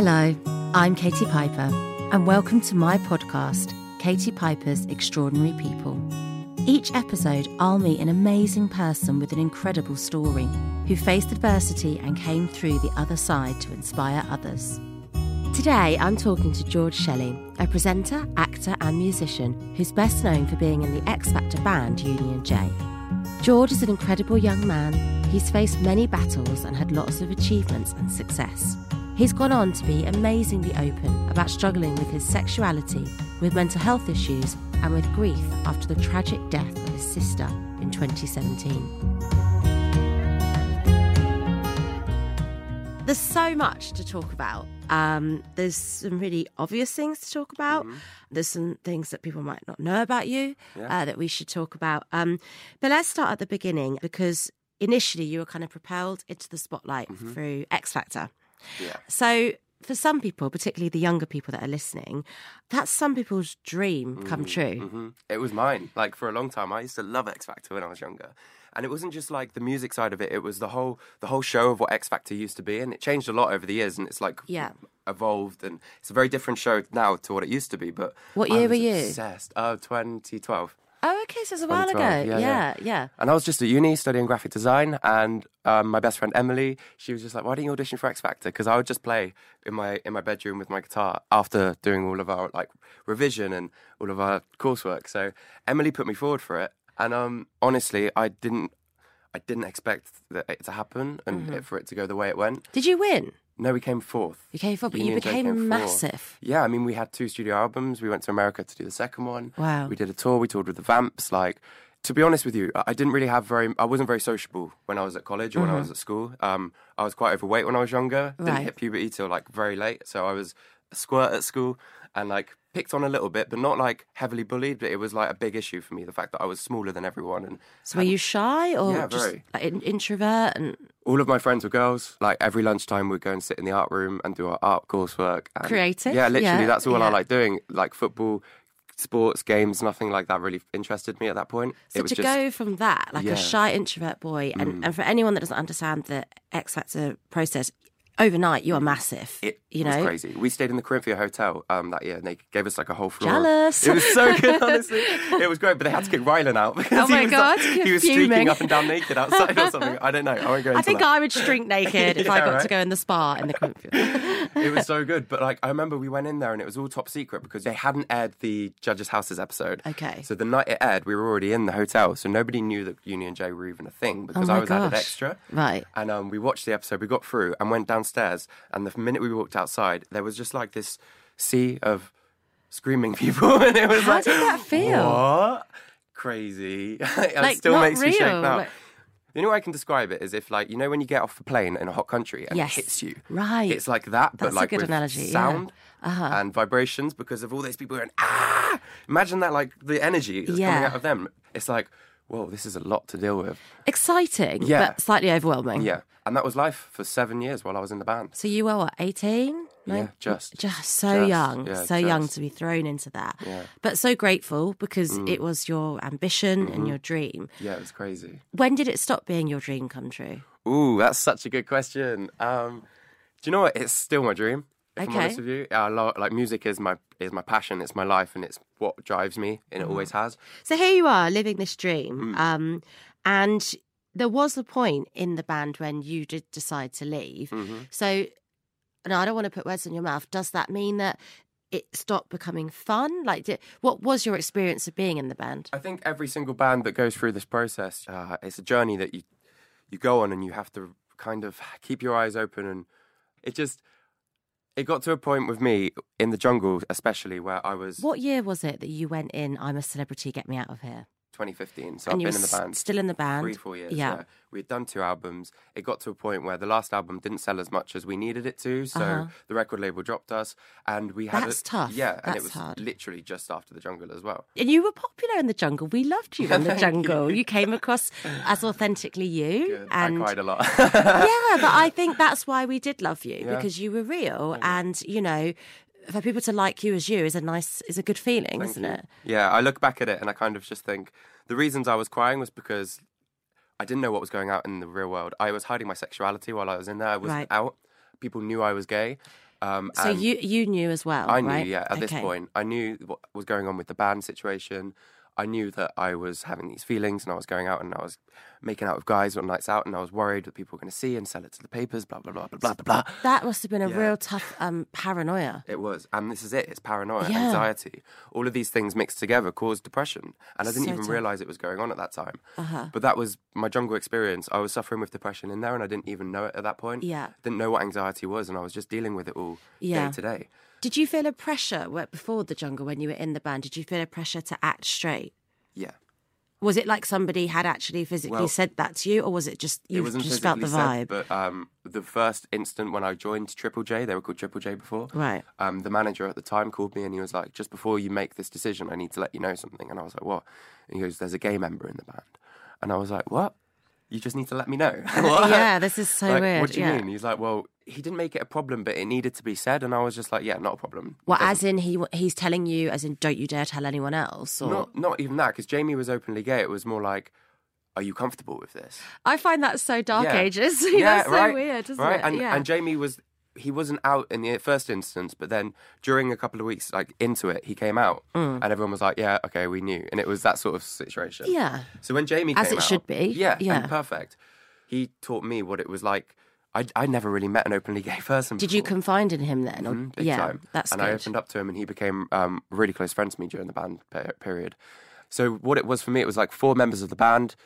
Hello, I'm Katie Piper, and welcome to my podcast, Katie Piper's Extraordinary People. Each episode, I'll meet an amazing person with an incredible story who faced adversity and came through the other side to inspire others. Today, I'm talking to George Shelley, a presenter, actor, and musician who's best known for being in the X Factor band Union J. George is an incredible young man. He's faced many battles and had lots of achievements and success. He's gone on to be amazingly open about struggling with his sexuality, with mental health issues, and with grief after the tragic death of his sister in 2017. There's so much to talk about. Um, there's some really obvious things to talk about. There's some things that people might not know about you uh, that we should talk about. Um, but let's start at the beginning because initially you were kind of propelled into the spotlight through X Factor. Yeah. So for some people, particularly the younger people that are listening, that's some people's dream come true. hmm It was mine. Like for a long time, I used to love X Factor when I was younger, and it wasn't just like the music side of it. It was the whole the whole show of what X Factor used to be, and it changed a lot over the years. And it's like Yeah. evolved, and it's a very different show now to what it used to be. But What year were you? Obsessed. Oh, 2012. Oh, okay, so it's a while ago. 2012, Yeah, yeah, yeah. And I was just at uni studying graphic design, and um, my best friend Emily, she was just like, "Why don't you audition for X Factor?" Because I would just play in my in my bedroom with my guitar after doing all of our like revision and all of our coursework. So Emily put me forward for it, and um, honestly, I didn't I didn't expect that it to happen and Mm-hmm. it, for it to go the way it went. Did you win? No, we came fourth. You came fourth, but you Union became came fourth. massive. Yeah, I mean, we had two studio albums. We went to America to do the second one. Wow. We did a tour. We toured with the Vamps. Like, to be honest with you, I didn't really have very. I wasn't very sociable when I was at college or when I was at school. Um, I was quite overweight when I was younger. Didn't Mm-hmm. Right. hit puberty till like very late, so I was a squirt at school and like picked on a little bit, but not like heavily bullied. But it was like a big issue for me the fact that I was smaller than everyone and So were you shy or Yeah, just very. like, in- introvert? And all of my friends were girls. Like every lunchtime, we'd go and sit in the art room and do our art coursework. And Creative, Yeah, literally, yeah, that's all I like doing. Like football, sports, games, nothing like that really interested me at that point. so it was to just, go from that, like Yeah. Mm. a shy introvert boy, and, and for anyone that doesn't understand the X Factor process, overnight you are massive. It you was crazy. We stayed in the Corinthia Hotel um, that year, and they gave us like a whole floor. Jealous. It was so good, honestly. It was great, but they had to kick Rylan out because Oh my he was, God, like- he was streaking up and down naked outside or something. I don't know. I won't go I think that. I would shrink naked if I Yeah, got to go in the spa in the Corinthia. it was so good. But like, I remember we went in there and it was all top secret because they hadn't aired the Judges Houses episode. Okay. So the night it aired, we were already in the hotel, so nobody knew that Union J were even a thing because Oh I was added extra. Right. And um, we watched the episode. We got through and went downstairs. And the minute we walked outside, there was just like this sea of screaming people, and it was How like, did that feel? What? Crazy. it Like, still makes me shake now. like- The only way I can describe it is if, like, you know, when you get off the plane in a hot country and Yes. it hits you. Right. It's like that, but That's a like with analogy, yeah. sound Uh-huh. and vibrations because of all these people going ah. Imagine that, like the energy that's Yeah. coming out of them. It's like, whoa, this is a lot to deal with. Exciting, Yeah. but slightly overwhelming. Yeah, and that was life for seven years while I was in the band. So you were what, 18? Yeah, just. Just so Just, young, yeah, so young to be thrown into that. Yeah. Mm. But so grateful because it was your ambition Mm-hmm. and your dream. Yeah, it was crazy. When did it stop being your dream come true? Ooh, that's such a good question. Um, do you know what? It's still my dream. If I'm honest with you, I lo- like music is my is my passion. It's my life, and it's what drives me, and it Mm-hmm. always has. So here you are living this dream. Mm. Um, and there was a point in the band when you did decide to leave. Mm-hmm. So, and I don't want to put words in your mouth. Does that mean that it stopped becoming fun? Like, did, what was your experience of being in the band? I think every single band that goes through this process, uh, it's a journey that you you go on, and you have to kind of keep your eyes open, and it just it got to a point with me in the jungle, especially where I was What year was it that you went in? I'm a celebrity. Get me out of here. 2015, so and I've been in the band. still in the band. three, four years. Yeah. Yeah. We had done two albums. It got to a point where the last album didn't sell as much as we needed it to, so Uh-huh. the record label dropped us, and we had That's a, tough. Yeah, and it was hard. literally just after the jungle as well. And you were popular in the jungle. We loved you in the jungle. you. You. came across as authentically you. Good. And I cried a lot. yeah, but I think that's why we did love you Yeah. because you were real, and you know, for people to like you as you is a nice, is a good feeling, Thank isn't you. it? Yeah, I look back at it and I kind of just think the reasons I was crying was because I didn't know what was going out in the real world. I was hiding my sexuality while I was in there. I was Right. out. People knew I was gay. Um, So you you knew as well. I knew, right? yeah. At this point, I knew what was going on with the band situation. I knew that I was having these feelings, and I was going out and I was making out with guys on nights out, and I was worried that people were going to see and sell it to the papers. Blah blah blah blah blah blah. blah. That must have been a Yeah. real tough um, paranoia. It was, and this is it. It's paranoia, Yeah. anxiety. All of these things mixed together caused depression, and I didn't So even tough. realize it was going on at that time. Uh-huh. But that was my jungle experience. I was suffering with depression in there, and I didn't even know it at that point. Yeah. didn't know what anxiety was, and I was just dealing with it all Yeah. day to day. Did you feel a pressure before the jungle when you were in the band? Did you feel a pressure to act straight? Yeah. Was it like somebody had actually physically Well, said that to you, or was it just you it just felt the vibe? said, but um, the first instant when I joined Triple J, they were called Triple J before. Right. Um, the manager at the time called me and he was like, "Just before you make this decision, I need to let you know something." And I was like, "What?" And he goes, "There's a gay member in the band," and I was like, "What?" You just need to let me know. Yeah, this is so Like, weird. What do you yeah. mean? He's like, well, he didn't make it a problem, but it needed to be said, and I was just like, yeah, not a problem. Well, as in he he's telling you, as in don't you dare tell anyone else. Or not not even that, because Jaymi was openly gay. It was more like, are you comfortable with this? I find that so dark Yeah. ages. yeah, That's so right, weird, isn't right? it? And yeah. and Jaymi was he wasn't out in the first instance, but then during a couple of weeks, like into it, he came out, and everyone was like, yeah, okay, we knew, and it was that sort of situation. Mm. yeah. So when Jaymi As it out- should be, yeah, yeah. and perfect. He taught me what it was like. I I never really met an openly gay person. Did you confide in him then? Or, Mhm, big yeah, time. that's and good. I opened up to him, and he became um, really close friend to me during the band pe- period. So what it was for me, it was like four members of the band.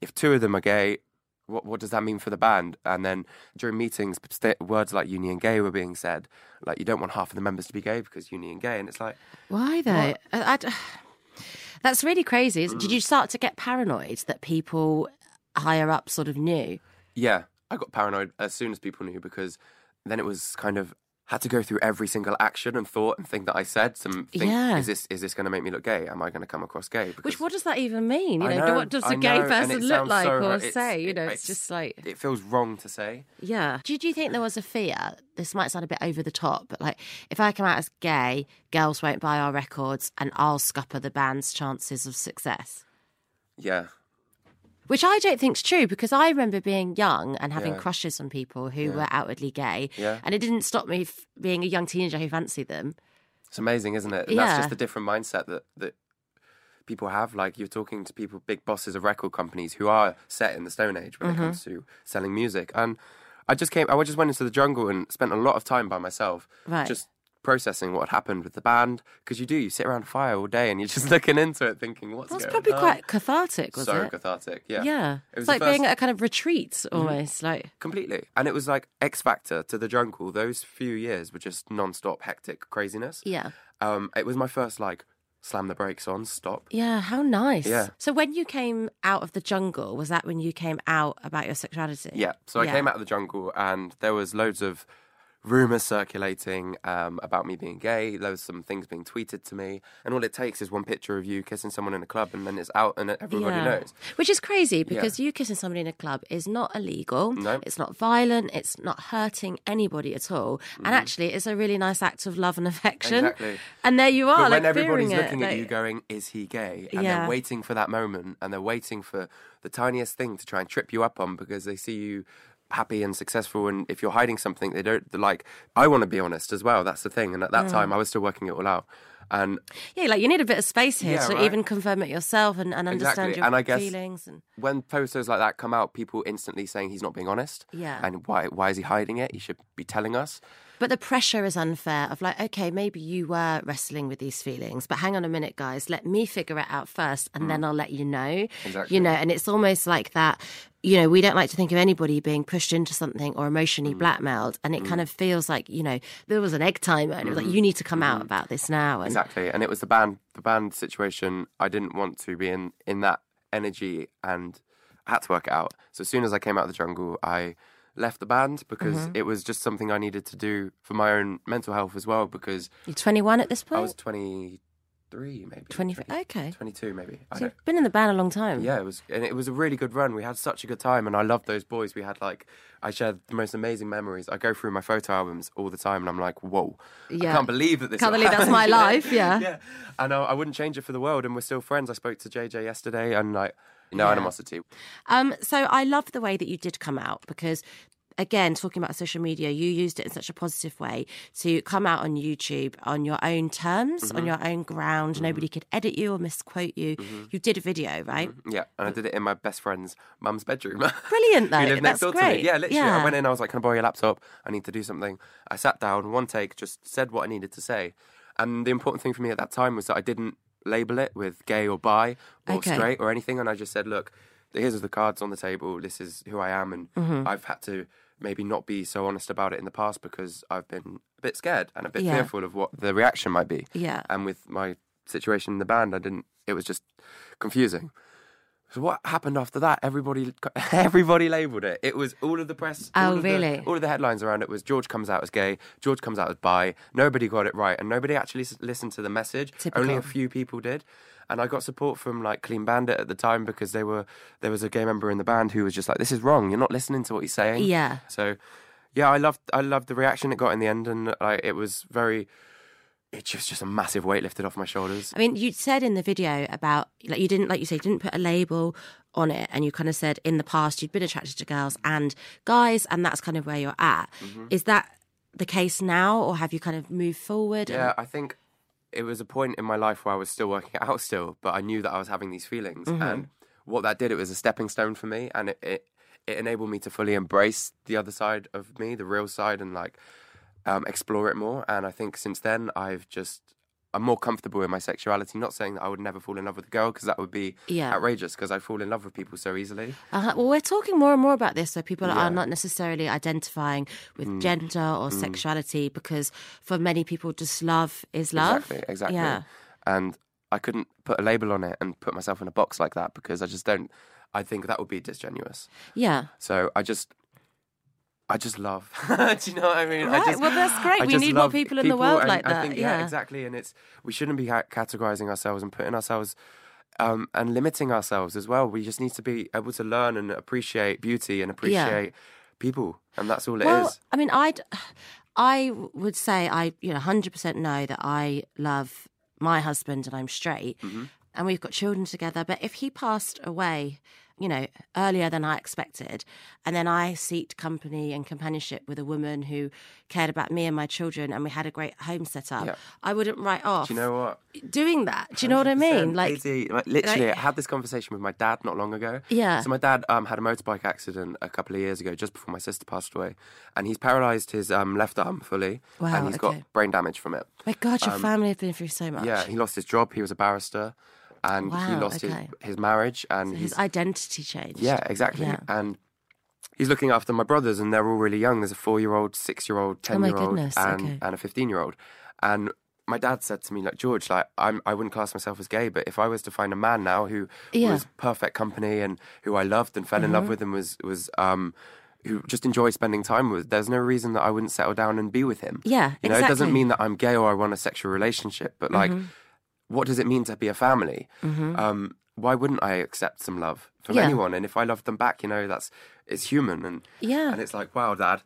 If two of them are gay, what what does that mean for the band? And then during meetings, st- words like uni and gay were being said. Like you don't want half of the members to be gay because uni and gay, and it's like Why though? I, I d- that's really crazy. Mm. Did you start to get paranoid that people higher up sort of knew? Yeah, I got paranoid as soon as people knew because then it was kind of had to go through every single action and thought and thing that I said to m- think, Yeah. is this is this going to make me look gay? Am I going to come across gay? Which what does that even mean? You know, know, what does I a gay know, person look like so or say? You know, it- it's, just like it feels wrong to say. yeah. Do, do you think there was a fear? This might sound a bit over the top, but like if I come out as gay, girls won't buy our records, and I'll scupper the band's chances of success. Yeah, Which I don't think's true because I remember being young and having Yeah. crushes on people who Yeah. were outwardly gay, Yeah. and it didn't stop me f- being a young teenager who fancied them. it's amazing, isn't it? And Yeah. That's just a different mindset that that people have. Like you're talking to people, big bosses of record companies who are set in the Stone Age when Mm-hmm. it comes to selling music. And I just came, I just went into the jungle and spent a lot of time by myself, Right. just processing what happened with the band. Because you do, you sit around a fire all day and you're just looking into it, thinking, "What's That's probably on?" quite cathartic, was so it? So cathartic. Yeah, Yeah, It it's was like first- Mm-hmm. being at a kind of retreat almost. Like completely. And it was like X Factor to the jungle. Those few years were just non-stop hectic craziness. yeah, Um, it was my first like slam the brakes on, stop. yeah. How nice. Yeah. So when you came out of the jungle, was that when you came out about your sexuality? Yeah. So I Yeah. came out of the jungle and there was loads of rumors circulating um, about me being gay. There was some things being tweeted to me, and all it takes is one picture of you kissing someone in a club, and then it's out, and everybody Yeah. knows. Which is crazy because you kissing somebody in a club is not illegal. No. It's not violent. It's not hurting anybody at all. And actually, it's a really nice act of love and affection. Mm-hmm. Exactly. And there you are, But like when everybody's fearing it, looking at like- you, going, "Is he gay?" and Yeah. they're waiting for that moment, and they're waiting for the tiniest thing to try and trip you up on because they see you happy and successful, and if you're hiding something, they don't like. I want to be honest as well. That's the thing. And at Mm. that time, I was still working it all out, and Yeah, like you need a bit of space here Yeah, to right. even confirm it yourself and, and understand Exactly. your And I guess- feelings. And when photos like that come out, people instantly saying he's not being honest. Yeah. And why why is he hiding it? He should be telling us. But the pressure is unfair of like, okay, maybe you were wrestling with these feelings, but hang on a minute, guys, let me figure it out first and then I'll let you know. Mm. Exactly. You know, and it's almost like that, you know, we don't like to think of anybody being pushed into something or emotionally Mm. blackmailed. And it kind of feels like, you know, there was an egg timer and it was Mm-hmm. like, you need to come out about this now. And Exactly. And it was the band the band situation. I didn't want to be in in that energy, and I had to work it out. So as soon as I came out of the jungle, I left the band because Mm-hmm. it was just something I needed to do for my own mental health as well. Because you're 21 at this point. I was twenty three, maybe 20, 20 okay. 22 maybe. So you've been in the band a long time. Yeah, it was, and it was a really good run. We had such a good time, and I loved those boys. We had like, I shared the most amazing memories. I go through my photo albums all the time, and I'm like, whoa, Yeah. I can't believe that this. Can't believe that's my happened, you know? life, yeah. yeah. And I, I wouldn't change it for the world, and we're still friends. I spoke to JJ yesterday, and like, no Yeah. animosity. Um, so I love the way that you did come out because again, talking about social media, you used it in such a positive way to come out on YouTube on your own terms, Mm-hmm. on your own ground. Nobody could edit you or misquote you. You did a video, right? Yeah, and I did it in my best friend's mum's bedroom. Brilliant, though. Lived next That's door to great. me. Yeah, literally. Yeah. I went in, I was like, Can I borrow your laptop? I need to do something. I sat down, one take, just said what I needed to say. And the important thing for me at that time was that I didn't label it with gay or bi or Okay. straight or anything. And I just said, Look, here's the cards on the table. This is who I am. And Mm-hmm. I've had to maybe not be so honest about it in the past because I've been a bit scared and a bit Yeah. fearful of what the reaction might be. Yeah. And with my situation in the band, I didn't, it was just confusing. So what happened after that? Everybody, everybody labelled it. It was all of the press. Oh, all of the- really? all of the headlines around it was George comes out as gay, George comes out as bi. Nobody got it right, and nobody actually listened to the message. Only a few people did, and I got support from like Clean Bandit at the time because they were there was a gay member in the band who was just like, "This is wrong. You're not listening to what he's saying." Yeah. So, yeah, I loved I loved the reaction it got in the end, and I, it was very. It just just a massive weight lifted off my shoulders. I mean, you said in the video about like you didn't like you say you didn't put a label on it, and you kind of said in the past you'd been attracted to girls and guys, and that's kind of where you're at. Mm-hmm. Is that the case now, or have you kind of moved forward? and- Yeah, I think it was a point in my life where I was still working it out still, but I knew that I was having these feelings. And what that did, it was a stepping stone for me and it, it, it enabled me to fully embrace the other side of me, the real side, and like um, explore it more. And I think since then, I've just. I'm more comfortable in my sexuality. Not saying that I would never fall in love with a girl because that would be Yeah. outrageous. Because I fall in love with people so easily. Uh-huh. Well, we're talking more and more about this, so people Yeah. Mm. are not necessarily identifying with gender or sexuality because for many people, just love is love. Exactly, exactly. Yeah. And I couldn't put a label on it and put myself in a box like that because I just don't. I think that would be disingenuous. Yeah. So I just, I just love. Do you know what I mean? I just, well, that's great. I We need more love people in the world and like I that, think, yeah. exactly. And it's we shouldn't be ca- categorizing ourselves and putting ourselves. Um, and limiting ourselves as well. We just need to be able to learn and appreciate beauty and appreciate people, and that's all it is. well, I mean, I'd, I would say I, you know, hundred percent know that I love my husband and I'm straight, Mm-hmm. and we've got children together. But if he passed away, you know, earlier than I expected, and then I seeked company and companionship with a woman who cared about me and my children, and we had a great home set up, Yeah. I wouldn't write off Do you know what? doing that. Do you know what I mean? Like, like literally, like- I had this conversation with my dad not long ago. Yeah. So my dad um, had a motorbike accident a couple of years ago, just before my sister passed away, and he's paralysed his um, left arm fully, Wow, and he's okay. got brain damage from it. my God, your family have been through so much. um, Yeah, he lost his job. He was a barrister, and he lost okay. his his marriage, and So his identity changed. yeah, exactly. Yeah. And he's looking after my brothers, and they're all really young. There's a four-year-old, six-year-old, Oh ten-year-old, goodness, and okay. and a fifteen-year-old. And my dad said to me, like George, like I'm, I wouldn't class myself as gay, but if I was to find a man now who Yeah. was perfect company and who I loved and fell in Mm-hmm. love with and was was um. Who just enjoy spending time with? There's no reason that I wouldn't settle down and be with him. Yeah, you know, it doesn't mean that I'm gay or I want a sexual relationship, but like, Mm-hmm. What does it mean to be a family? Um, why wouldn't I accept some love from Yeah. anyone? And if I love them back, you know, that's it's human, and Yeah. and it's like, wow, Dad,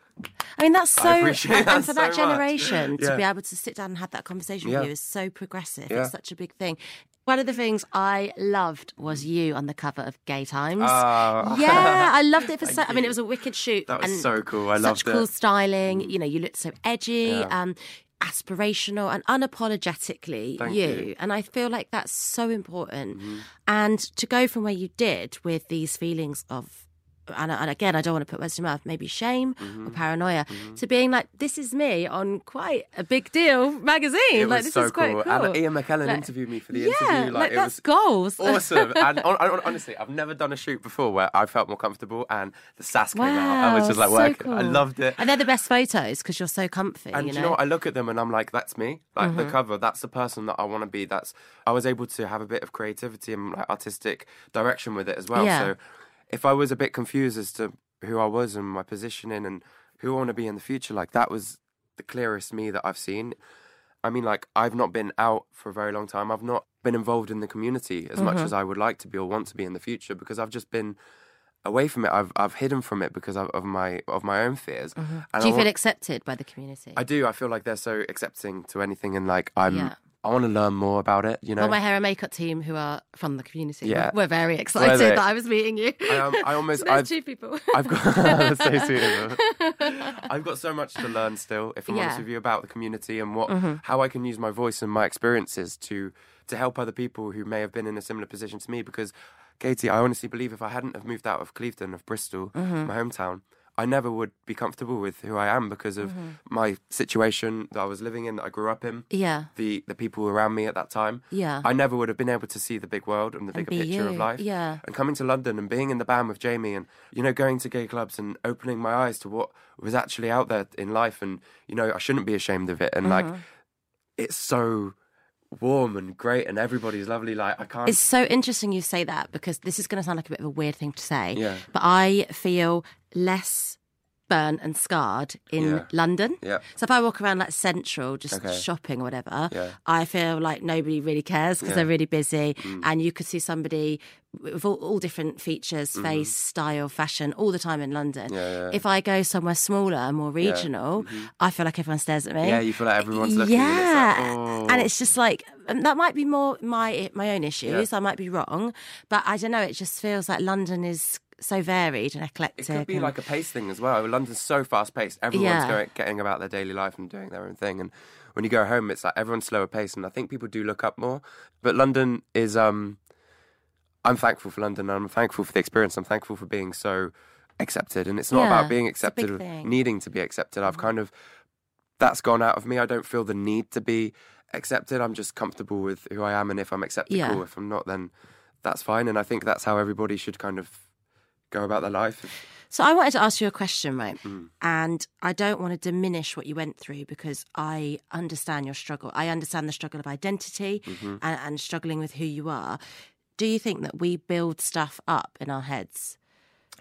I mean, that's so. And, that for that so generation to be able to sit down and have that conversation Yeah. with you is so progressive. Yeah. It's such a big thing. One of the things I loved was you on the cover of Gay Times. Oh. yeah, I loved it for so. I mean, it was a wicked shoot. That was so cool. I loved cool it. Mm. styling. You know, you looked so edgy. Yeah. Um, aspirational and unapologetically you. you. Mm-hmm. and i feel like that's so important and to go from where you did with these feelings of and, and again, I don't want to put words in your mouth, maybe shame Mm-hmm. or paranoia, to being like, this is me on quite a big deal magazine. it like, this so is quite cool. cool. And Ian McKellen Like, interviewed me for the yeah, interview. like, it that's was goals. awesome. and on, on, honestly, I've never done a shoot before where I felt more comfortable, and the sass came out. I was just like so working. I loved it. And they're the best photos because you're so comfy. And you know? you know? I look at them and I'm like, that's me. Like Mm-hmm. the cover, that's the person that I want to be. That's I was able to have a bit of creativity and like, artistic direction with it as well. Yeah. So if I was a bit confused as to who I was and my positioning and who I want to be in the future, like that was the clearest me that I've seen. I mean, like I've not been out for a very long time. I've not been involved in the community as Mm-hmm. much as I would like to be or want to be in the future because I've just been away from it. I've I've hidden from it because of, of my of my own fears. And Do I you feel want- accepted by the community? I do. I feel like they're so accepting to anything, and like I'm, Yeah. I want to learn more about it. You know, Well, my hair and makeup team, who are from the community, Yeah. were very excited that I was meeting you. I, um, I almost There's I've, two people. I've got that's so sweet. I've got so much to learn still, if I'm Yeah. honest with you, about the community and what Mm-hmm. how I can use my voice and my experiences to to help other people who may have been in a similar position to me. Because, Katie, I honestly believe if I hadn't have moved out of Clevedon, of Bristol, Mm-hmm. my hometown. I never would be comfortable with who I am because of Mm-hmm. my situation that I was living in, that I grew up in, yeah, the the people around me at that time. yeah. I never would have been able to see the big world and the bigger be picture of life. yeah. And coming to London and being in the band with Jaymi and, you know, going to gay clubs and opening my eyes to what was actually out there in life. And, you know, I shouldn't be ashamed of it. And, like, Mm-hmm. it's so warm and great and everybody's lovely. Like, I can't. It's so interesting you say that because this is going to sound like a bit of a weird thing to say. Yeah. But I feel less burnt and scarred in Yeah. London. Yeah. So if I walk around like Central, just Okay. shopping or whatever, Yeah. I feel like nobody really cares because. Mm. they're really busy. And you could see somebody with all, all different features, face, style, fashion, all the time in London. Mm-hmm. If I go somewhere smaller, more regional, I feel like everyone stares at me. Mm-hmm. yeah, you feel like everyone's looking Yeah, and it's like, oh. and it's just like and that might be more my my own issues. I might be wrong, but I don't know. It just feels like London is so varied and eclectic. It could be and- like a pace thing as well. London's so fast paced. Everyone's Yeah. going, getting about their daily life and doing their own thing. And when you go home, it's like everyone's slower paced. And I think people do look up more. But London is. um I'm thankful for London. I'm thankful for the experience. I'm thankful for being so accepted. And it's not Yeah, about being it's a big accepted, or. Needing to be accepted. I've kind of that's gone out of me. I don't feel the need to be accepted. I'm just comfortable with who I am, and if I'm accepted, Yeah. cool. If I'm not, then that's fine. And I think that's how everybody should kind of go about their life. So I wanted to ask you a question, right? Mm. And I don't want to diminish what you went through because I understand your struggle. I understand the struggle of identity Mm-hmm. and, and struggling with who you are. Do you think that we build stuff up in our heads?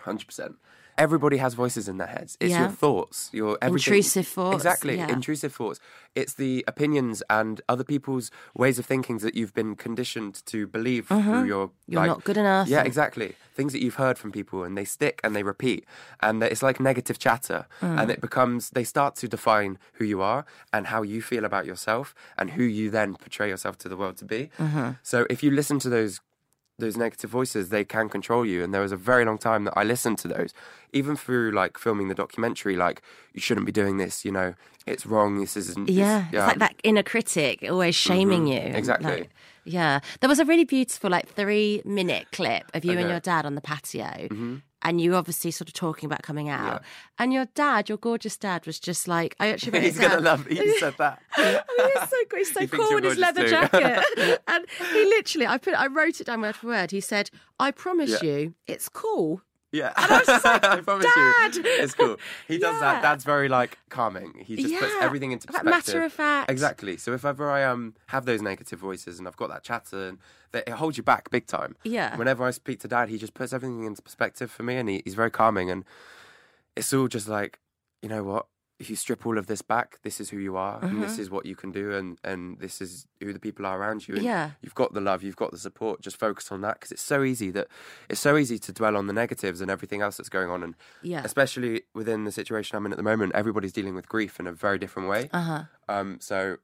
Hundred percent. Everybody has voices in their heads. It's Yeah. your thoughts, your everything. Intrusive thoughts, Exactly, yeah. intrusive thoughts. It's the opinions and other people's ways of thinking that you've been conditioned to believe through your. Mm-hmm. You're like- not good enough. Yeah, and- exactly. Things that you've heard from people and they stick and they repeat. And it's like negative chatter. Mm. And it becomes, they start to define who you are and how you feel about yourself and who you then portray yourself to the world to be. Mm-hmm. So if you listen to those those negative voices they can control you and there was a very long time that i listened to those even through like filming the documentary like you shouldn't be doing this you know it's wrong this isn't this- Yeah, it's like that inner critic always shaming you. Mm-hmm. Exactly. Like, yeah, there was a really beautiful, like three minute clip of you and your dad on the patio, and you obviously sort of talking about coming out. Yeah. And your dad, your gorgeous dad, was just like, I actually he's gonna love that you said that I mean, he's so good. He's so He cool in his leather too. jacket. and he literally, I put, I wrote it down word for word. He said, "I promise Yeah. you, it's cool." Yeah. I promise "Dad!" you it's cool. He does Yeah. that dad's very like calming. He just puts everything into Like perspective. matter of fact. exactly. So if ever i um have those negative voices and i've got that chatter and that it holds you back big time. Yeah. whenever i speak to dad he just puts everything into perspective for me and he, he's very calming and it's all just like you know what if you strip all of this back this is who you are and Mm-hmm. this is what you can do and and this is who the people are around you and Yeah. you've got the love you've got the support just focus on that because it's so easy that it's so easy to dwell on the negatives and everything else that's going on and Yeah. especially within the situation i'm in at the moment everybody's dealing with grief in a very different way Uh huh. um so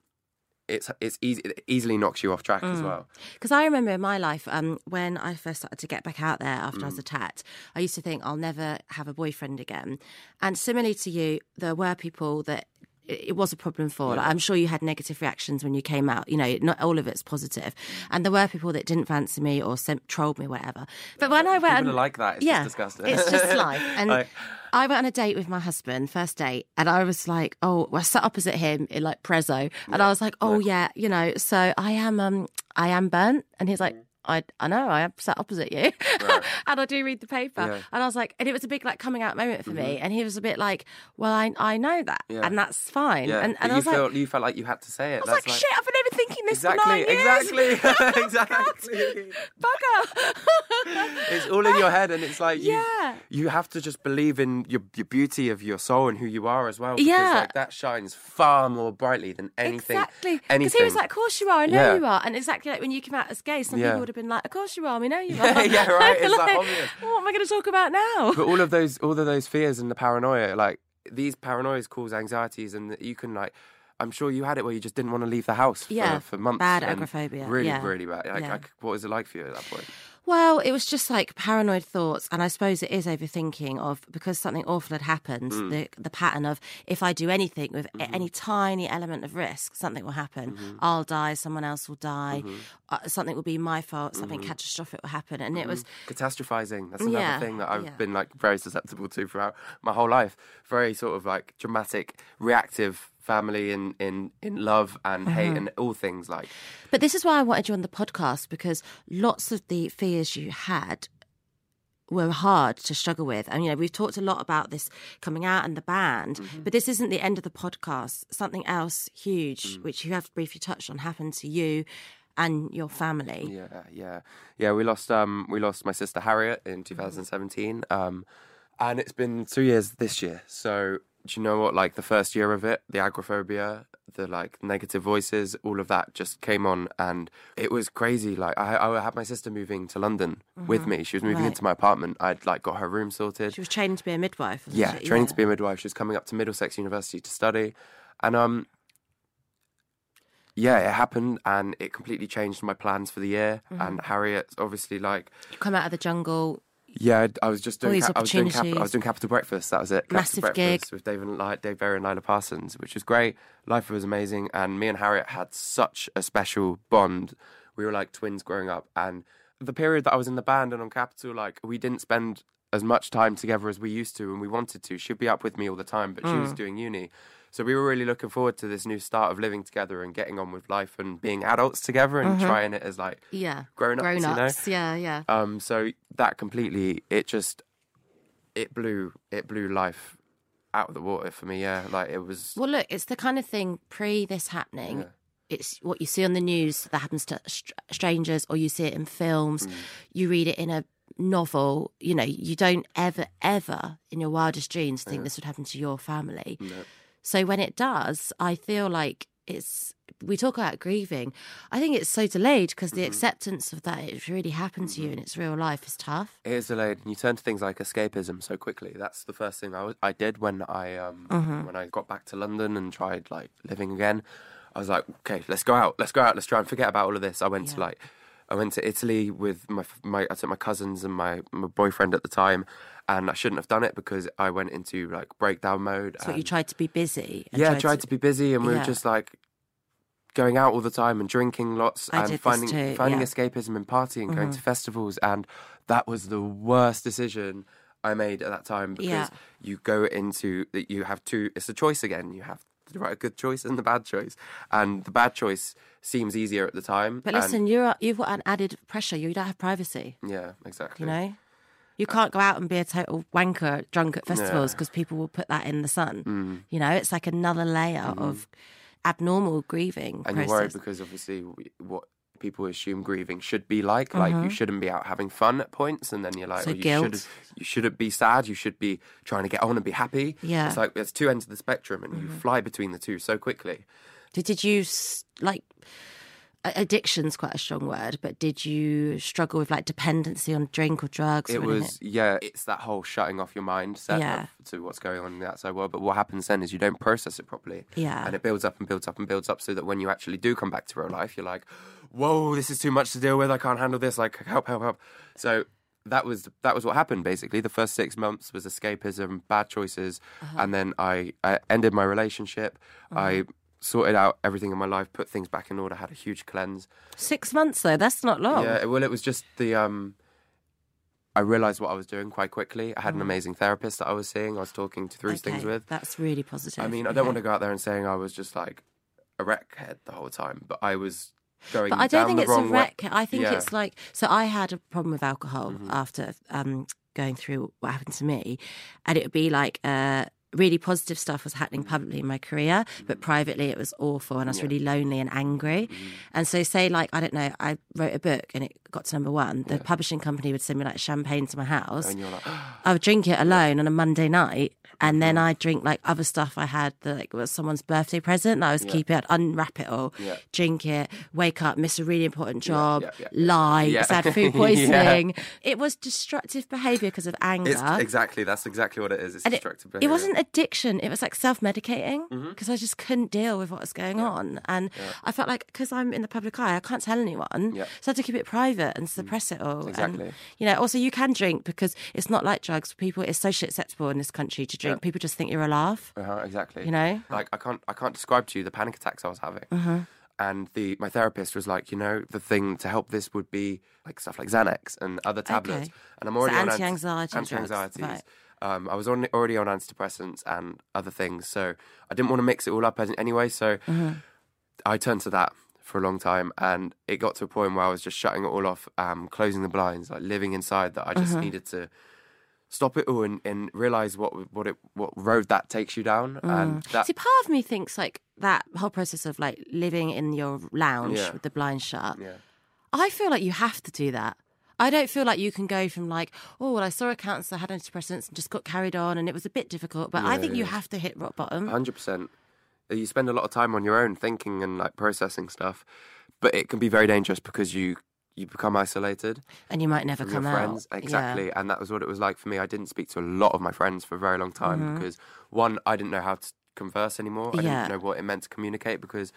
it's it's easy it easily knocks you off track Mm. as well Because I remember in my life, um, when I first started to get back out there after Mm. I was attacked, I used to think I'll never have a boyfriend again. And similarly to you, there were people that it was a problem for. Like, I'm sure you had negative reactions when you came out. You know, not all of it's positive. And there were people that didn't fancy me or sent, trolled me, whatever. But when I went, People and- like that. It's yeah, disgusting. It's just life. And Like- I went on a date with my husband, first date, and I was like, oh, well, I sat opposite him in like Prezzo, and I was like, oh yeah, you know, so I am, um, I am burnt, and he's like. I, I know I sat opposite you, and I do read the paper, Yeah. Mm-hmm. and I was like, and it was a big like coming out moment for me, and he was a bit like, well, I I know that, Yeah. and that's fine, yeah and, and I you was like, felt you felt like you had to say it I was That's like, shit, I've been even thinking this exactly for nine years, exactly exactly bugger. it's all in your head and it's like you, Yeah. you have to just believe in your, your beauty of your soul and who you are as well because Yeah. like that shines far more brightly than anything Exactly. Because he was like, of course you are, I know you are. And exactly like when you came out as gay, some people would have been like, of course you are, we know you are. yeah, right, it's, like, obvious. What am I going to talk about now? but all of those all of those fears and the paranoia like these paranoias cause anxieties and you can like I'm sure you had it where you just didn't want to leave the house for, Yeah, for months. bad agoraphobia, Really, yeah, really bad. Like, yeah. like, what was it like for you at that point? Well, it was just like paranoid thoughts, and I suppose it is overthinking of because something awful had happened. Mm. The the pattern of if I do anything with Mm-hmm. any tiny element of risk, something will happen. I'll die, someone else will die, Mm-hmm. uh, something will be my fault, something catastrophic will happen, and it was Catastrophizing. That's another Yeah, thing that I've yeah. been like very susceptible to throughout my whole life. Very sort of like dramatic, reactive family in in in love and hate and all things like But this is why I wanted you on the podcast because lots of the fears you had were hard to struggle with. And, you know, we've talked a lot about this coming out and the band, Mm-hmm. but this isn't the end of the podcast. Something else huge, Mm. which you have briefly touched on, happened to you and your family. Yeah, yeah, yeah. We lost um we lost my sister Harriet in 2017, um, and it's been two years this year. So do you know what? Like the first year of it, the agoraphobia, the like negative voices, all of that just came on, and it was crazy. Like I, I had my sister moving to London with me. She was moving Right. into my apartment. I'd like got her room sorted. She was training to be a midwife. Yeah, she? training to be a midwife. She was coming up to Middlesex University to study, and um, yeah, it happened, and it completely changed my plans for the year. Mm-hmm. And Harriet's obviously like, You come out of the jungle. Yeah, I'd- was just doing, these I was doing, Cap- I was doing Capital Breakfast. That was it. Capital Massive Breakfast gig. with Dave and Dave Berry and Lilah Parsons, which was great. Life was amazing, and me and Harriet had such a special bond. We were like twins growing up, and the period that I was in the band and on Capital, like we didn't spend as much time together as we used to, and we wanted to. She'd be up with me all the time, but she Mm. was doing uni. So we were really looking forward to this new start of living together and getting on with life and being adults together and trying it as like Yeah. grown ups, Mm-hmm. Grown you know. Yeah, yeah. Um, so that completely, it just, it blew, it blew life out of the water for me. Yeah, like it was. Well, look, it's the kind of thing pre this happening. Yeah. It's what you see on the news that happens to str- strangers, or you see it in films. Mm. You read it in a novel. You know, you don't ever, ever in your wildest dreams think this would happen to your family. No. So when it does, I feel like it's. We talk about grieving. I think it's so delayed because the Mm-hmm. acceptance of that it really happened to you in its real life is tough. It is delayed, and you turn to things like escapism so quickly. That's the first thing I, was, I did when I um, Mm-hmm. when I got back to London and tried like living again. I was like, okay, let's go out, let's go out, let's try and forget about all of this. I went to like, I went to Italy with my my I took my cousins and my my boyfriend at the time, and I shouldn't have done it because I went into like breakdown mode. So you tried to be busy. and yeah, I tried to be busy, and we Yeah. were just like going out all the time and drinking lots I and finding too, finding yeah. Mm-hmm. escapism and partying, going to festivals, and that was the worst decision I made at that time because Yeah. you go into that you have two. It's a choice again. You have the right good choice and the bad choice, and the bad choice seems easier at the time. But and- listen, you're you've got an added pressure. You don't have privacy. yeah, exactly. You know, you can't go out and be a total wanker drunk at festivals Yeah. Mm. because people will put that in the sun. You know, it's like another layer of abnormal grieving. And you're worried because obviously what people assume grieving should be like like you shouldn't be out having fun at points and then you're like Mm-hmm. So oh, you should you shouldn't be sad you should be trying to get on and be happy Yeah. Mm-hmm. it's like there's two ends of the spectrum and you fly between the two so quickly Did, did you like addiction's quite a strong word, but did you struggle with like dependency on drink or drugs? it was yeah it's that whole shutting off your mind set Yeah. to what's going on in the outside world but what happens then is you don't process it properly Yeah. and it builds up and builds up and builds up so that when you actually do come back to real life you're like whoa this is too much to deal with i can't handle this like help help help so that was that was what happened basically the first six months was escapism bad choices Uh-huh. and then I, I ended my relationship i sorted out everything in my life put things back in order had a huge cleanse six months though. That's not long. yeah, well, it was just the. um I realized what I was doing quite quickly. I had an amazing therapist that I was seeing. I was talking to through things Mm. With. That's really positive. I mean, I don't want to go out there and saying I was just like a wreckhead the whole time, but I was going. But I don't think it's a wrong way- wreck. I think Yeah. Mm-hmm. it's like so. I had a problem with alcohol after um, going through what happened to me, and it would be like uh, really positive stuff was Mm-hmm. happening publicly in my career, but privately it was awful, and I was really lonely and angry. Mm-hmm. And so, say like I don't know, I wrote a book and it got to number one, the publishing company would send me like champagne to my house. And you're like, I would drink it alone on a Monday night, and then I'd drink like other stuff I had that like was someone's birthday present. And I was keep it, unwrap it all, Yeah. drink it, wake up, miss a really important job, yeah, yeah. lie, Yeah. because had food Yeah. poisoning. It was destructive behaviour because of anger. it's exactly that's exactly what it is. It's And it, destructive it behavior. wasn't addiction. It was like self medicating Mm-hmm. because I just couldn't deal with what was going on. And I felt like because I'm in the public eye, I can't tell anyone. Yeah. So I had to keep it private and suppress it all. Exactly. And, you know, also you can drink because it's not like drugs. People, it's socially acceptable in this country to drink. People just think you're a laugh. Uh-huh, exactly. You know? like I can't I can't describe to you the panic attacks I was having. Mm-hmm. And the my therapist was like, you know, the thing to help this would be like stuff like Xanax and other tablets. Okay. And I'm already on anti- anti-anxiety anti-anxieties. right. Um, I was on, already on antidepressants and other things, so I didn't want to mix it all up as- anyway. So Mm-hmm. I turned to that for a long time, and it got to a point where I was just shutting it all off, um, closing the blinds, like living inside. That I Mm-hmm. just needed to stop it all and, and realize what what it what road that takes you down, and that Mm. See, part of me thinks like that whole process of like living in your lounge Yeah. with the blinds shut. yeah. I feel like you have to do that. I don't feel like you can go from like, oh, well, I saw a counsellor, had antidepressants, and just got carried on, and it was a bit difficult. But I think you have to hit rock bottom. Hundred percent. You spend a lot of time on your own thinking and like processing stuff, but it can be very dangerous because you you become isolated and you might never come your friends. out. Exactly, and that was what it was like for me. I didn't speak to a lot of my friends for a very long time Mm-hmm. because one, I didn't know how to converse anymore. I Yeah. didn't know what it meant to communicate because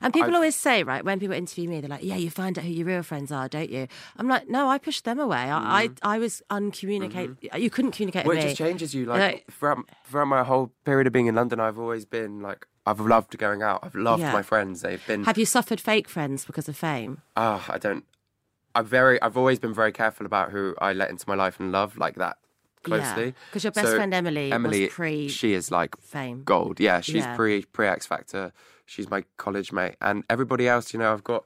And people I've- always say, right, when people interview me, they're like, "Yeah, you find out who your real friends are, don't you?" I'm like, "No, I pushed them away. I, I, I was uncommunicate. You couldn't communicate Mm-hmm. well, with it me." just changes you. Like Like- throughout throughout my whole period of being in London, I've always been like I've loved going out. I've loved Yeah. my friends. They've been Have you suffered fake friends because of fame? Ah, I don't. I'm very. I've always been very careful about who I let into my life and love like that closely. 'Cause your best So, friend Emily was Emily, pre- She is like Fame. gold. Yeah, she's Yeah. pre pre X Factor. She's my college mate, and everybody else. You know, I've got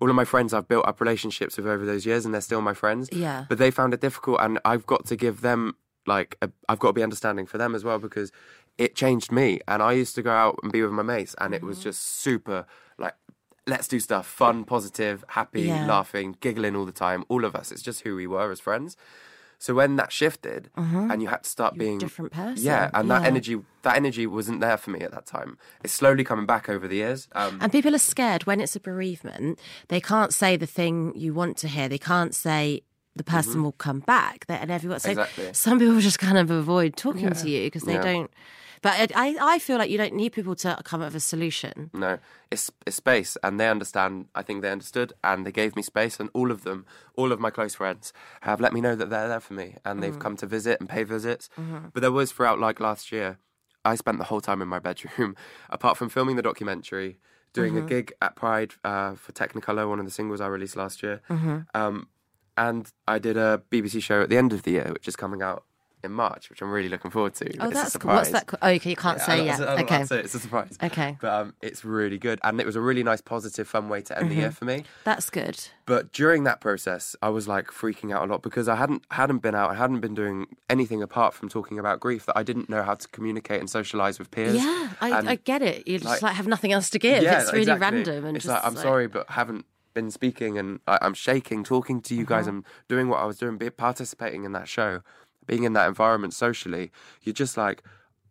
all of my friends. I've built up relationships with over those years, and they're still my friends. Yeah. But they found it difficult, and I've got to give them like a, I've got to be understanding for them as well because it changed me. And I used to go out and be with my mates, and it was Mm-hmm. just super like. Let's do stuff fun, positive, happy, Yeah. laughing, giggling all the time. All of us. It's just who we were as friends. So when that shifted, and you had to start You're a being different person. yeah, and that energy, that energy wasn't there for me at that time. It's slowly coming back over the years. Um, And people are scared when it's a bereavement. They can't say the thing you want to hear. They can't say the person will come back. And everyone. So Mm-hmm. Exactly. some people just kind of avoid talking to you because they Yeah. don't. But I, I feel like you don't need people to come up with a solution. no, it's it's space, and they understand. I think they understood, and they gave me space. And all of them, all of my close friends, have let me know that they're there for me, and Mm. they've come to visit and pay visits. Mm-hmm. But there was throughout, like last year, I spent the whole time in my bedroom, apart from filming the documentary, doing Mm-hmm. a gig at Pride uh, for Technicolor, one of the singles I released last year. Mm-hmm. Um, and I did a BBC show at the end of the year, which is coming out in March, which I'm really looking forward to. Oh, It's a that's cool. What's that? co- Oh, okay, you can't Yeah, say yet. Know okay. how to say it, It's a surprise. Okay. But um, it's really good. And it was a really nice, positive, fun way to end the year Mm-hmm. for me. That's good. But during that process, I was like freaking out a lot because I hadn't hadn't been out, I hadn't been doing anything apart from talking about grief that I didn't know how to communicate and socialize with peers. Yeah, I, I get it. You just like, like- have nothing else to give. Yeah, it's really exactly. random and it's just like I'm sorry, but haven't been speaking, and I, I'm shaking talking to you Uh-huh. guys. I'm doing what I was doing, be, participating in that show, being in that environment socially. You're just like,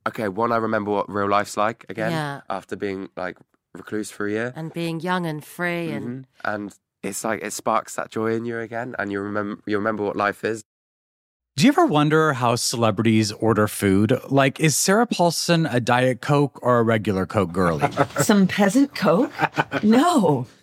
okay, one, I remember what real life's like again Yeah. after being like recluse for a year, and being young and free and Mhm. and it's like it sparks that joy in you again, and you remember you remember what life is. Do you ever wonder how celebrities order food? Like, is Sarah Paulson a Diet Coke or a regular Coke girlie? Some peasant coke? No.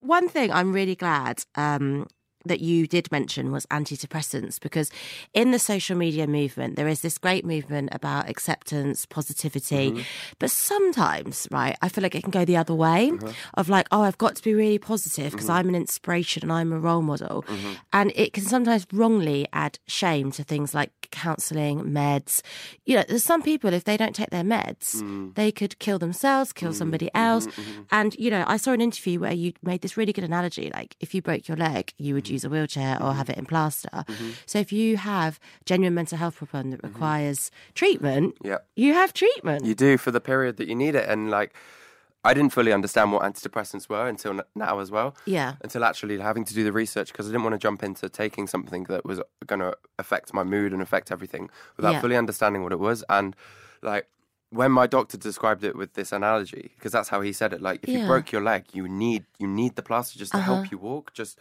One thing I'm really glad um, that you did mention was antidepressants because in the social media movement there is this great movement about acceptance positivity Mm-hmm. but sometimes right i feel like it can go the other way Mm-hmm. of like oh i've got to be really positive because i'm an inspiration and i'm a role model Mm-hmm. and it can sometimes wrongly add shame to things like counseling meds you know there's some people if they don't take their meds Mm. they could kill themselves kill mm-hmm, somebody Mm-hmm. else mm-hmm. and you know i saw an interview where you made this really good analogy like if you broke your leg you would use a wheelchair or have mm-hmm. it in plaster so if you have genuine mental health problem that requires treatment Yeah. you have treatment You do for the period that you need it, and like. I didn't fully understand what antidepressants were until now as well. Yeah. Until actually having to do the research because I didn't want to jump into taking something that was going to affect my mood and affect everything without Yeah. fully understanding what it was. And like when my doctor described it with this analogy, because that's how he said it. Like if Yeah. Uh-huh. you broke your leg, you need you need the plaster just to help you walk. Just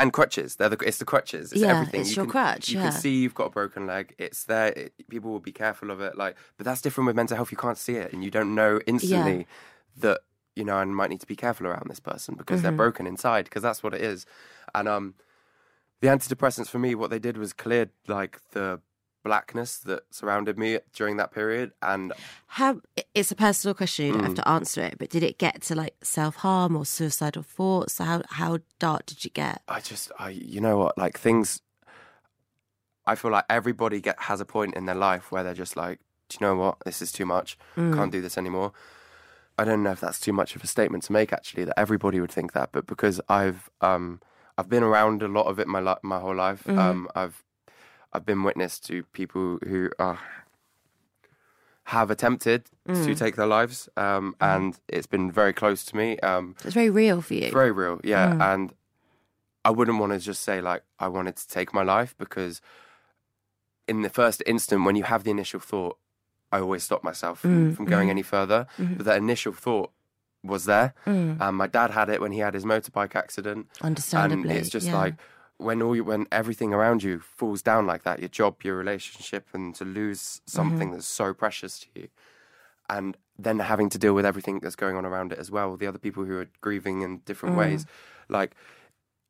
and crutches. They're the it's the crutches. It's Yeah, everything. it's you your can, crutch, You yeah. can see you've got a broken leg. It's there. It, people will be careful of it. Like, but that's different with mental health. You can't see it, and you don't know instantly that you know I might need to be careful around this person because Mm-hmm. they're broken inside. Because that's what it is. And um, the antidepressants for me, what they did was cleared like the blackness that surrounded me during that period, and how it's a personal question you don't Mm. have to answer it but did it get to like self-harm or suicidal thoughts how how dark did you get I just, I, you know what, like things. I feel like everybody get has a point in their life where they're just like, do you know what, this is too much. Can't do this anymore. I don't know if that's too much of a statement to make. Actually, that everybody would think that, but because I've, um, I've been around a lot of it my li- my whole life. Um, I've, I've been witness to people who are. Have attempted to take their lives, um, and it's been very close to me. Um, it's very real for you very real, yeah. Mm. And I wouldn't want to just say like I wanted to take my life because in the first instant when you have the initial thought, I always stop myself from, Mm, from going mhm. any further. Mhm. But that initial thought was there. Mm, Um, my dad had it when he had his motorbike accident, understandably and it's just yeah. like when all you, when everything around you falls down like that, your job, your relationship, and to lose Mm-hmm. something that's so precious to you, and then having to deal with everything that's going on around it as well, the other people who are grieving in different Mm. ways, like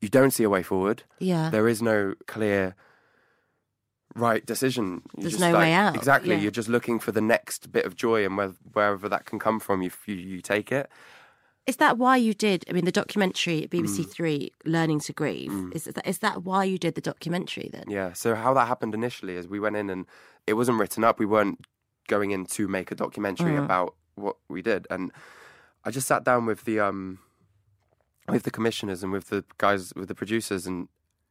you don't see a way forward. yeah There is no clear right decision. You're There's no like- way out, Exactly. yeah. You're just looking for the next bit of joy, and where, wherever that can come from, you you, you take it. Is that why you did? I mean, the documentary at BBC Mm. Three, "Learning to Grieve." Is that is that why you did the documentary then? Yeah. So how that happened initially is we went in and it wasn't written up. We weren't going in to make a documentary Mm. about what we did, and I just sat down with the um with the commissioners and with the guys with the producers and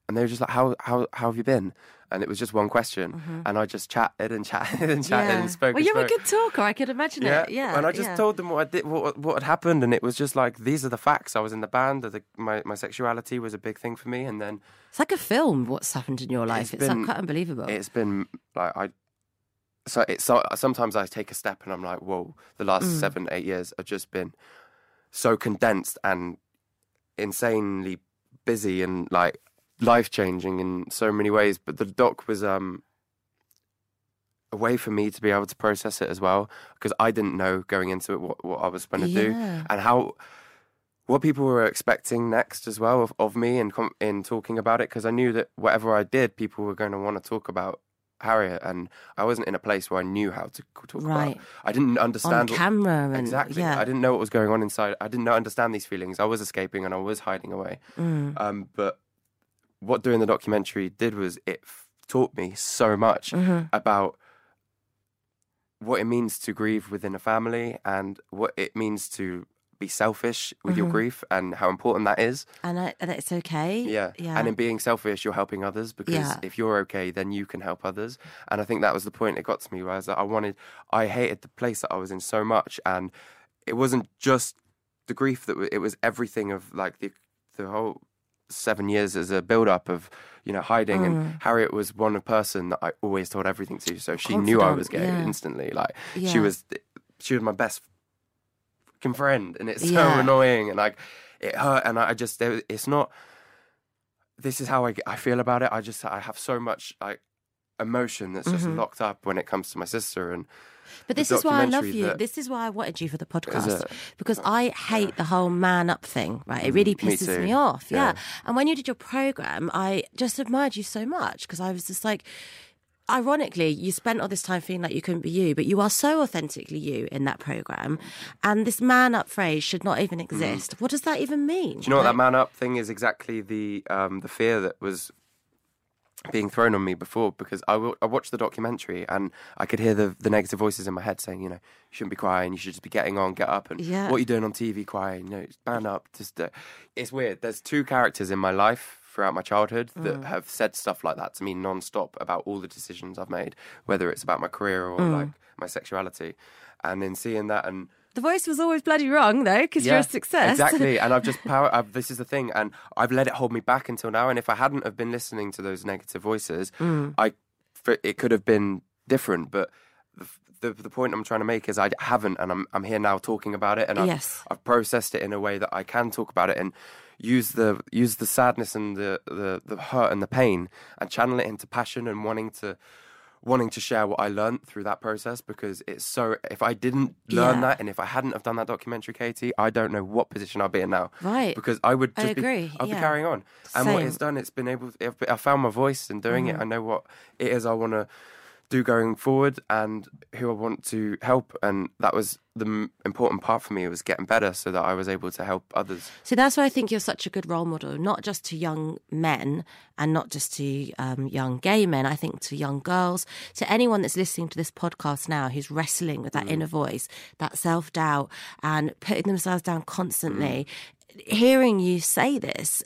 and they were just like how how how have you been and it was just one question and I just chatted and chatted and chatted and spoke well, and you're a good talker. I could imagine it. Yeah, and I just yeah. told them what I did, what what had happened, and it was just like these are the facts. I was in the band. The, my my sexuality was a big thing for me, and then It's like a film. What's happened in your life? It's, been- like quite unbelievable. it's been like I. So it's so sometimes I take a step and I'm like, whoa! The last Mm. seven eight years have just been so condensed and insanely busy and like life changing in so many ways. But the doc was um a way for me to be able to process it as well because I didn't know going into it what, what I was going to do and how what people were expecting next as well of, of me in com- in talking about it because I knew that whatever I did, people were going to want to talk about Harriet, and I wasn't in a place where I knew how to talk Right. about. I didn't on understand what- camera and exactly. Yeah. I didn't know what was going on inside. I didn't know, understand these feelings. I was escaping and I was hiding away. Mm. Um, but what doing the documentary did was it f- taught me so much Mhm. about what it means to grieve within a family and what it means to be selfish with your Mhm. grief and how important that is. And, I, and it's okay. Yeah. Yeah. And in being selfish, you're helping others because Yeah. if you're okay, then you can help others. And I think that was the point it got to me where I was like, I wanted, I hated the place that I was in so much. And it wasn't just the grief that it was everything of like the, the whole seven years as a build up of, you know, hiding. And Mm. Harriet was one person that I always told everything to. So she knew I was gay yeah. instantly. Like Yeah. she was, she was my best fucking friend. And it's so Yeah. annoying. And like, it hurt. And I just, it's not, this is how I, I feel about it. I just I have so much like emotion that's just Mhm. locked up when it comes to my sister, and But this is why I love you. This is why I wanted you for the podcast because I hate the whole man up thing. Right, it really Mm, me pisses me off. Yeah. Yeah. and when you did your program, I just admired you so much because I was just like. Ironically, you spent all this time feeling like you couldn't be you, but you are so authentically you in that program. And this man up phrase should not even exist. What does that even mean? Mm. Do you know what that man up thing is? Exactly the um, the fear that was being thrown on me before because I, w- I watched the documentary and I could hear the the negative voices in my head saying, you know, you shouldn't be crying, you should just be getting on, get up, and Yeah. what are you doing on TV crying? You know, man up. Just uh, it's weird. There's two characters in my life throughout my childhood that have said stuff like that to me non-stop about all the decisions I've made, whether it's about my career or like my sexuality. And in seeing that and The voice was always bloody wrong, though, because you're a success. Exactly, and I've just power. I've, this is the thing, and I've let it hold me back until now. And if I hadn't have been listening to those negative voices, Mm. I it could have been different. But the, the the point I'm trying to make is I haven't, and I'm I'm here now talking about it, and I've, Yes. I've processed it in a way that I can talk about it and use the use the sadness and the, the the hurt and the pain and channel it into passion and wanting to wanting to share what I learned through that process because it's so if I didn't learn Yeah. that and if I hadn't have done that documentary Katie I don't know what position I'll be in now Right. because I would I just agree, be I'll yeah. be carrying on and what Same. Mm-hmm. it's done it's been able I've, I found my voice in doing it I know what it is I want to do going forward and who I want to help and that was the m- important part for me was getting better so that I was able to help others So that's why I think you're such a good role model, not just to young men and not just to um, young gay men. I think to young girls, to anyone that's listening to this podcast now who's wrestling with that inner voice, that self doubt, and putting themselves down constantly. Hearing you say this,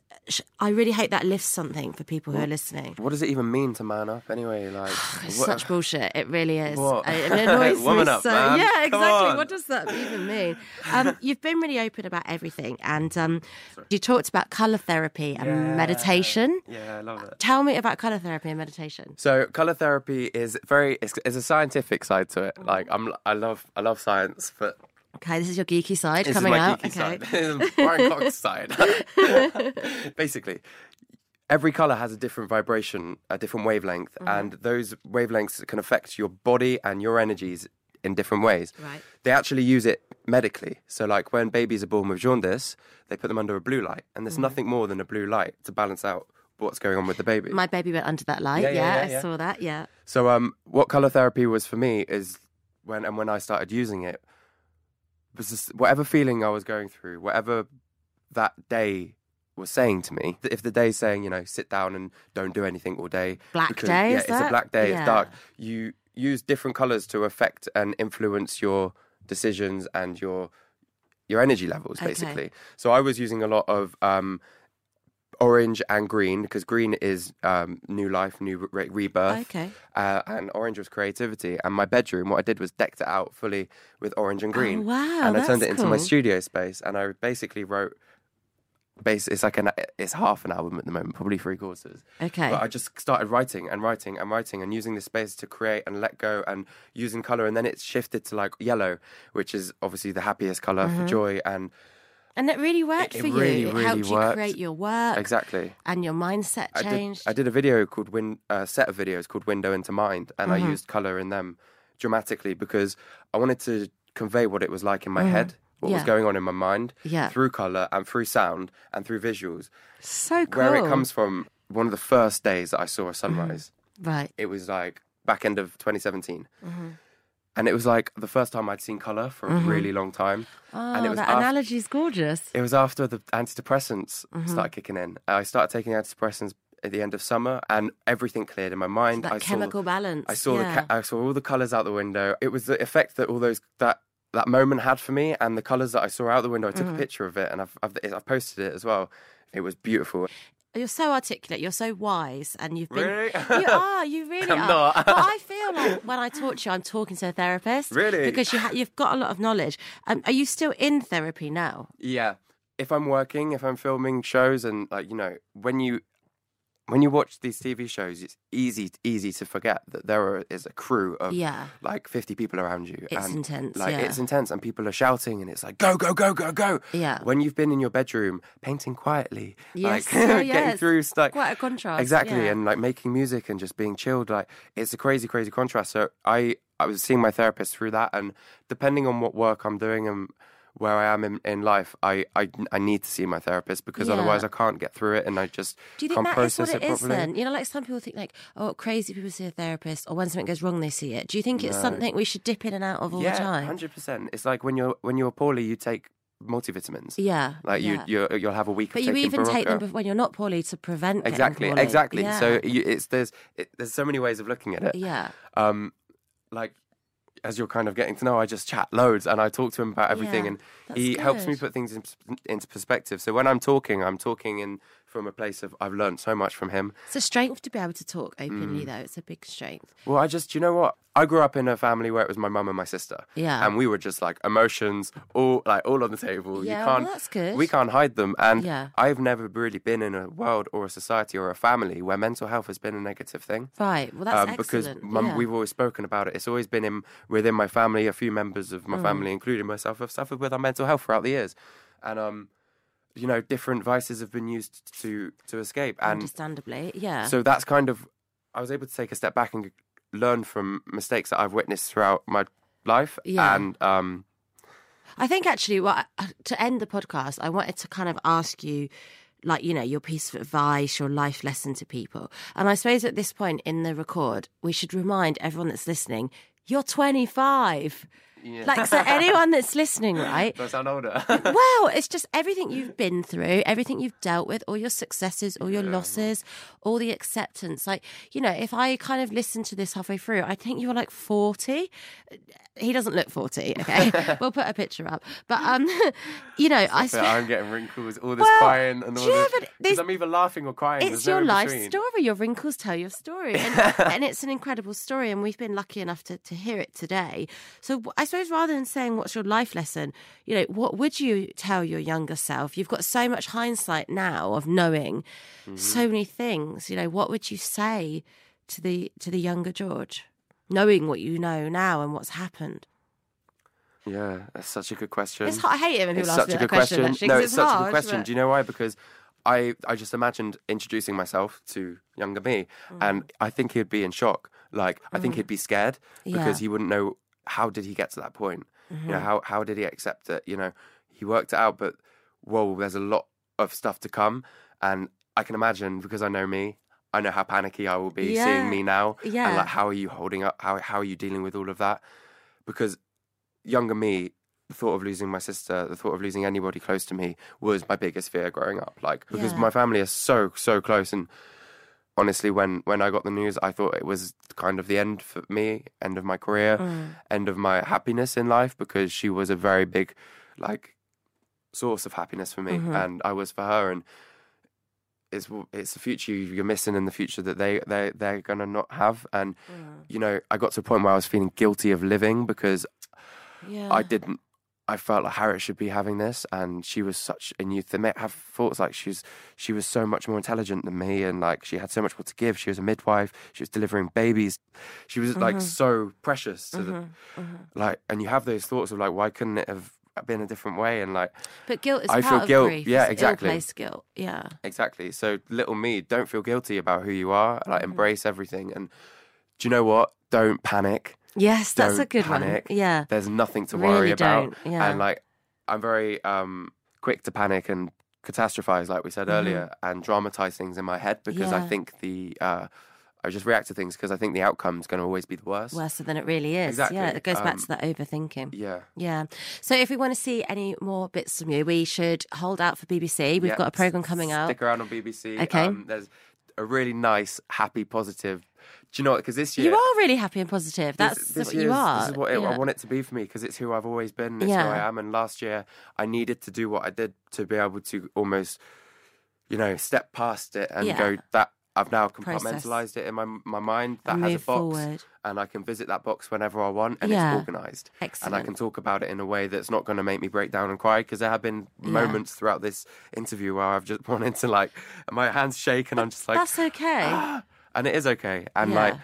I really hope that lifts something for people who are listening. what does it even mean to man up anyway like It's such bullshit. It really is. What? It annoys Woman me up, so. man. Yeah, exactly. What does that even mean? Um, you've been really open about everything, and um, you talked about color therapy and meditation. yeah I love it Tell me about color therapy and meditation. So color therapy is very it's, it's a scientific side to it. Like I'm I love I love science, but Okay, this is your geeky side this coming is my out. geeky okay. side. This is Brian Cox's side. Basically, every color has a different vibration, a different wavelength, Mm-hmm. and those wavelengths can affect your body and your energies in different ways. Right. They actually use it medically. So like when babies are born with jaundice, they put them under a blue light, and there's Mm-hmm. nothing more than a blue light to balance out what's going on with the baby. My baby went under that light. Yeah, Yeah, yeah, yeah, I saw that. Yeah. So um, what color therapy was for me is when and when I started using it whatever feeling I was going through, whatever that day was saying to me. If the day's saying, you know, sit down and don't do anything all day, Black day, yeah, it's a black day, Yeah. it's dark. You use different colors to affect and influence your decisions and your your energy levels, Okay. basically. So I was using a lot of um, orange and green because green is um, new life, new re- rebirth Okay. uh, and orange was creativity. And my bedroom, what I did was decked it out fully with orange and green. Oh, wow, And I turned it into my studio space, and I basically wrote. Base, it's like an it's half an album at the moment, probably three quarters. Okay. But I just started writing and writing and writing and using this space to create and let go and using color, and then it shifted to like yellow, which is obviously the happiest color Mm-hmm. for joy, and And it really worked It for really, you. It really helped you worked. create your work exactly. and your mindset I did, changed. I did a video called Win, a set of videos called Window into Mind, and Mm-hmm. I used color in them dramatically because I wanted to convey what it was like in my head, what was Mm-hmm. Going on in my mind, Yeah. through color and through sound and through visuals. so cool. Where it comes from, one of the first days that I saw a sunrise, Right. it was like back end of 2017. Mm-hmm. And it was like the first time I'd seen color for a really long time. Oh, and it was that af- analogy's gorgeous. it was after the antidepressants Mm-hmm. started kicking in. I started taking antidepressants at the end of summer, and everything cleared in my mind. That I saw, chemical balance. I saw yeah. the I saw all the colors out the window. It was the effect that all those that that moment had for me, and the colors that I saw out the window. I Mm-hmm. took a picture of it, and I've, I've I've posted it as well. It was beautiful. You're so articulate. You're so wise, and you've been. Really? You are. You really I'm are. not. but I feel like when I talk to you, I'm talking to a therapist. Really? Because you ha- you've got a lot of knowledge. Um, are you still in therapy now? Yeah. If I'm working, if I'm filming shows, and like you know, when you when you watch these TV shows, it's easy easy to forget that there are, is a crew of Yeah. like fifty people around you. It's and, intense, Like yeah. it's intense, and people are shouting, and it's like go go go go go. Yeah. When you've been in your bedroom painting quietly, Yes. like Oh, getting yes. through like Quite a contrast, Exactly, yeah. and like making music and just being chilled. Like it's a crazy crazy contrast. So I I was seeing my therapist through that, and depending on what work I'm doing and where I am in, in life, I, I I need to see my therapist because Yeah. otherwise I can't get through it and I just Do you think can't that is process what it it is properly. then? You know, like some people think like, oh, crazy people see a therapist, or when something goes wrong, they see it. Do you think it's something we should dip in and out of all yeah, the time? hundred percent. It's like when you're when you're poorly, you take multivitamins. Yeah, Like yeah. you you you'll have a week But you even take them when you're not poorly to prevent Exactly, exactly. Yeah. So you, it's there's it, there's so many ways of looking at it. yeah, um, like as you're kind of getting to know, I just chat loads and I talk to him about everything, Yeah, and he helps me put things in, into perspective. So when I'm talking, I'm talking in from a place of I've learned so much from him. it's a strength to be able to talk Mm. openly, though. It's a big strength. Well, I just, you know what? I grew up in a family where it was my mum and my sister. Yeah. And we were just like emotions, all like all on the table. Yeah, you can't. that's good. We can't hide them. And Yeah. I've never really been in a world or a society or a family where mental health has been a negative thing. Right. Well, that's um, because mum, yeah. we've always spoken about it. It's always been in, within my family. A few members of my Mm. family, including myself, have suffered with our mental health throughout the years, and um, you know, different vices have been used to to escape. And Understandably, yeah. so that's kind of, I was able to take a step back and learn from mistakes that I've witnessed throughout my life. Yeah. And um, I think actually, what to end the podcast, I wanted to kind of ask you, like you know, your piece of advice, your life lesson to people. And I suppose at this point in the record, we should remind everyone that's listening, you're 25. Like so, anyone that's listening, right? do I sound older? Well, it's just everything you've been through, everything you've dealt with, all your successes, all your losses, all the acceptance. Like, you know, if I kind of listened to this halfway through, I think you were like 40. He doesn't look 40, okay? we'll put a picture up. But, um, you know, I sp- I'm getting wrinkles, all this Well, crying and all yeah, this. but Because I'm either laughing or crying. it's There's your in life between. story. Your wrinkles tell your story. And, and it's an incredible story. And we've been lucky enough to, to hear it today. So I suppose rather than saying, what's your life lesson, you know, what would you tell your younger self? You've got so much hindsight now of knowing Mm-hmm. so many things. You know, what would you say to the to the younger George, knowing what you know now and what's happened? Yeah, that's such a good question. It's hard. I hate it when It's ask such me a that good question. question. actually, no, 'cause it's, such a good question. but- Do you know why? Because I, I just imagined introducing myself to younger me, Mm. and I think he'd be in shock. Like, I think he'd be scared Yeah. because he wouldn't know how did he get to that point. You know, Mm-hmm. how how did he accept it? You know, he worked it out, but whoa, there's a lot of stuff to come, and I can imagine because I know me. I know how panicky I will be Yeah. seeing me now, Yeah. and like how are you holding up? How how are you dealing with all of that? Because younger me, the thought of losing my sister, the thought of losing anybody close to me was my biggest fear growing up. Like because Yeah. my family is so so close, and honestly, when when I got the news, I thought it was kind of the end for me, end of my career, Mm. end of my happiness in life because she was a very big like source of happiness for me, Mm-hmm. and I was for her, and. It's it's the future you're missing in the future that they they they're gonna not have, and Mm. you know I got to a point where I was feeling guilty of living because Yeah. I didn't. I felt like Harriet should be having this, and she was such a youth. They may have thoughts like she was. She was so much more intelligent than me, and like she had so much more to give. She was a midwife. She was delivering babies. She was like mm-hmm. so precious to the mm-hmm. Mm-hmm. like. And you have those thoughts of like, why couldn't it have been a different way? And like, But guilt is I part feel of guilt. grief. Yeah, It's exactly. Ill-placed guilt. Yeah. exactly. So little me, don't feel guilty about who you are. Mm-hmm. Like, embrace everything. And do you know what? Don't panic. Yes, that's a Don't good panic. one. Yeah. There's nothing to Really worry about. yeah. And like I'm very um quick to panic and catastrophize, like we said earlier, and dramatize things in my head because I Mm-hmm. Think the uh I just react to things because I think the outcome is going to always be the worst. Worse than it really is. Exactly. Yeah, it goes back Um, to that overthinking. yeah. Yeah. So if we want to see any more bits from you, we should hold out for BBC. We've Yeah. got a program coming out. Stick around on BBC. Okay. Um, there's a really nice, happy, positive. Do you know what? Because this year. You are really happy and positive. That's this, this what you are. This is what it, Yeah. I want it to be for me because it's who I've always been. It's Yeah. who I am. And last year, I needed to do what I did to be able to almost, you know, step past it and Yeah. go that I've now Process. compartmentalized it in my my mind that And has a box, forward. and I can visit that box whenever I want, and Yeah. it's organized. Excellent. And I can talk about it in a way that's not going to make me break down and cry. Because there have been Yeah. moments throughout this interview where I've just wanted to like my hands shake, and I'm just like, That's okay. Ah! And it is okay. And Yeah. like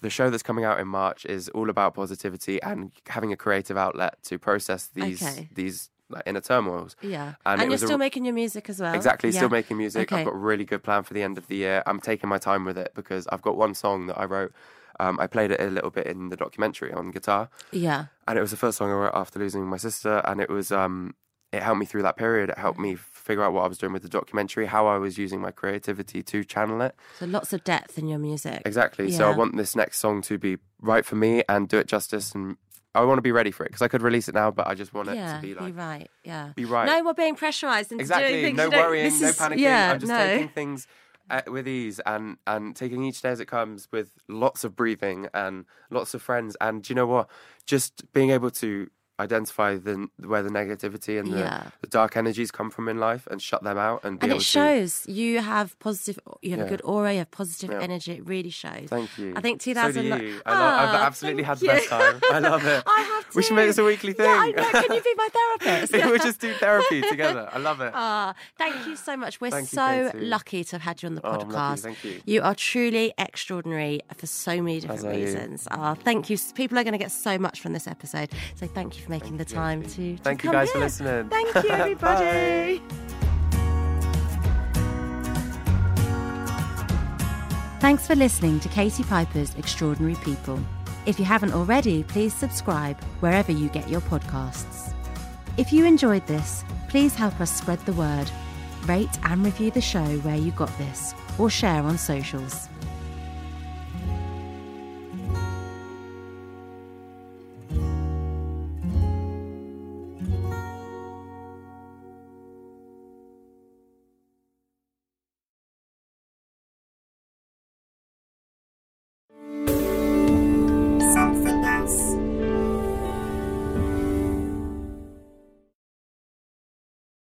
the show that's coming out in March is all about positivity and having a creative outlet to process these Okay. these like inner turmoils. yeah. and And, you're was a- still making your music as well. Exactly, Yeah. still making music. Okay. I've got a really good plan for the end of the year. I'm taking my time with it because I've got one song that I wrote. Um, I played it a little bit in the documentary on guitar, Yeah. and it was the first song I wrote after losing my sister, and it was um, it helped me through that period. It helped me figure out what I was doing with the documentary, how I was using my creativity to channel it. So lots of depth in your music. Exactly. So I want this next song to be right for me and do it justice, and I want to be ready for it because I could release it now, but I just want it Yeah, to be like be right. Yeah, be right. No more being pressurized into doing exactly. things No worrying, no panicking. Yeah, I'm just no. taking things uh, with ease and and taking each day as it comes with lots of breathing and lots of friends. And do you know what? Just being able to identify the where the negativity and the, Yeah. the dark energies come from in life and shut them out and be and it to. shows you have positive. You have a good aura. You have positive Yeah. energy. It really shows. Thank you. I think So do 2000. you. I love, I've Ah, absolutely had the best time. I love it. I have We should make this a weekly thing. Yeah, I know. Can you be my therapist? we'll just do therapy together. I love it. Ah, thank you so much. We're Thank so lucky to have had you on the Oh, podcast. lucky, thank you. you are truly extraordinary for so many different reasons. Ah, thank you. People are going to get so much from this episode. So thank you for making the time to, to Thank you guys for listening. Thank you, everybody. Thanks for listening to Katie Piper's Extraordinary People. If you haven't already, please subscribe wherever you get your podcasts. If you enjoyed this, please help us spread the word. Rate and review the show where you got this, or share on socials.